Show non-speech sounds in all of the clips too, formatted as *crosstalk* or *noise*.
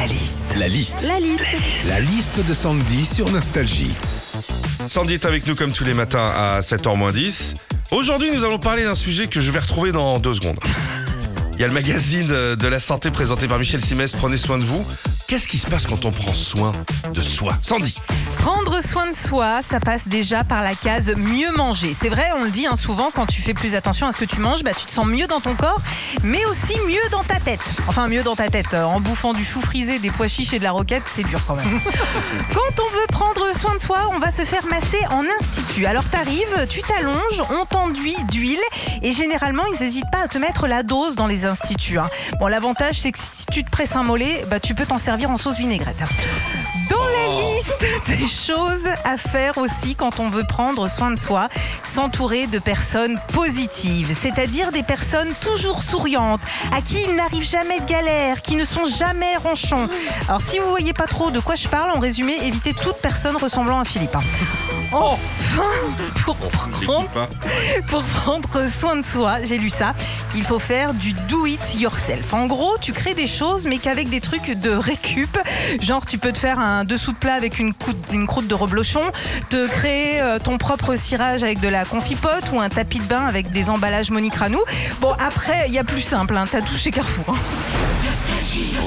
La liste. La liste. La liste. La liste de Sandy sur Nostalgie. Sandy est avec nous comme tous les matins à 7h10. Aujourd'hui, nous allons parler d'un sujet que je vais retrouver dans deux secondes. Il y a le magazine de la santé présenté par Michel Simès, Prenez soin de vous. Qu'est-ce qui se passe quand on prend soin de soi? Sandy Prendre soin de soi, ça passe déjà par la case mieux manger. C'est vrai, on le dit hein, souvent, quand tu fais plus attention à ce que tu manges, bah, tu te sens mieux dans ton corps, mais aussi mieux dans ta tête. Enfin, mieux dans ta tête. Euh, En bouffant du chou frisé, des pois chiches et de la roquette, c'est dur quand même. *laughs* quand on veut prendre soin de soi, on va se faire masser en institut. Alors t'arrives, tu t'allonges, on t'enduit d'huile et généralement ils n'hésitent pas à te mettre la dose dans les instituts. hein. Bon, l'avantage c'est que si tu te presses un mollet, bah, tu peux t'en servir en sauce vinaigrette. Dans la liste des choses à faire aussi quand on veut prendre soin de soi, s'entourer de personnes positives, c'est-à-dire des personnes toujours souriantes, à qui il n'arrive jamais de galère, qui ne sont jamais ronchons. Alors si vous voyez pas trop de quoi je parle, en résumé, évitez toute personne ressemblant à Philippe. Hein. Enfin, pour prendre, soin de soi, j'ai lu ça, il faut faire du do it yourself. En gros, tu crées des choses mais qu'avec des trucs de récup, genre tu peux te faire un soupe plat avec une, croûte de reblochon, de créer euh, ton propre cirage avec de la confipote ou un tapis de bain avec des emballages Monique Ranou. Bon, après, il y a plus simple, hein, t'as tout chez Carrefour. Hein.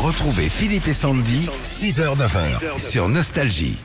Retrouvez Philippe et Sandy, 6h-9h, sur Nostalgie.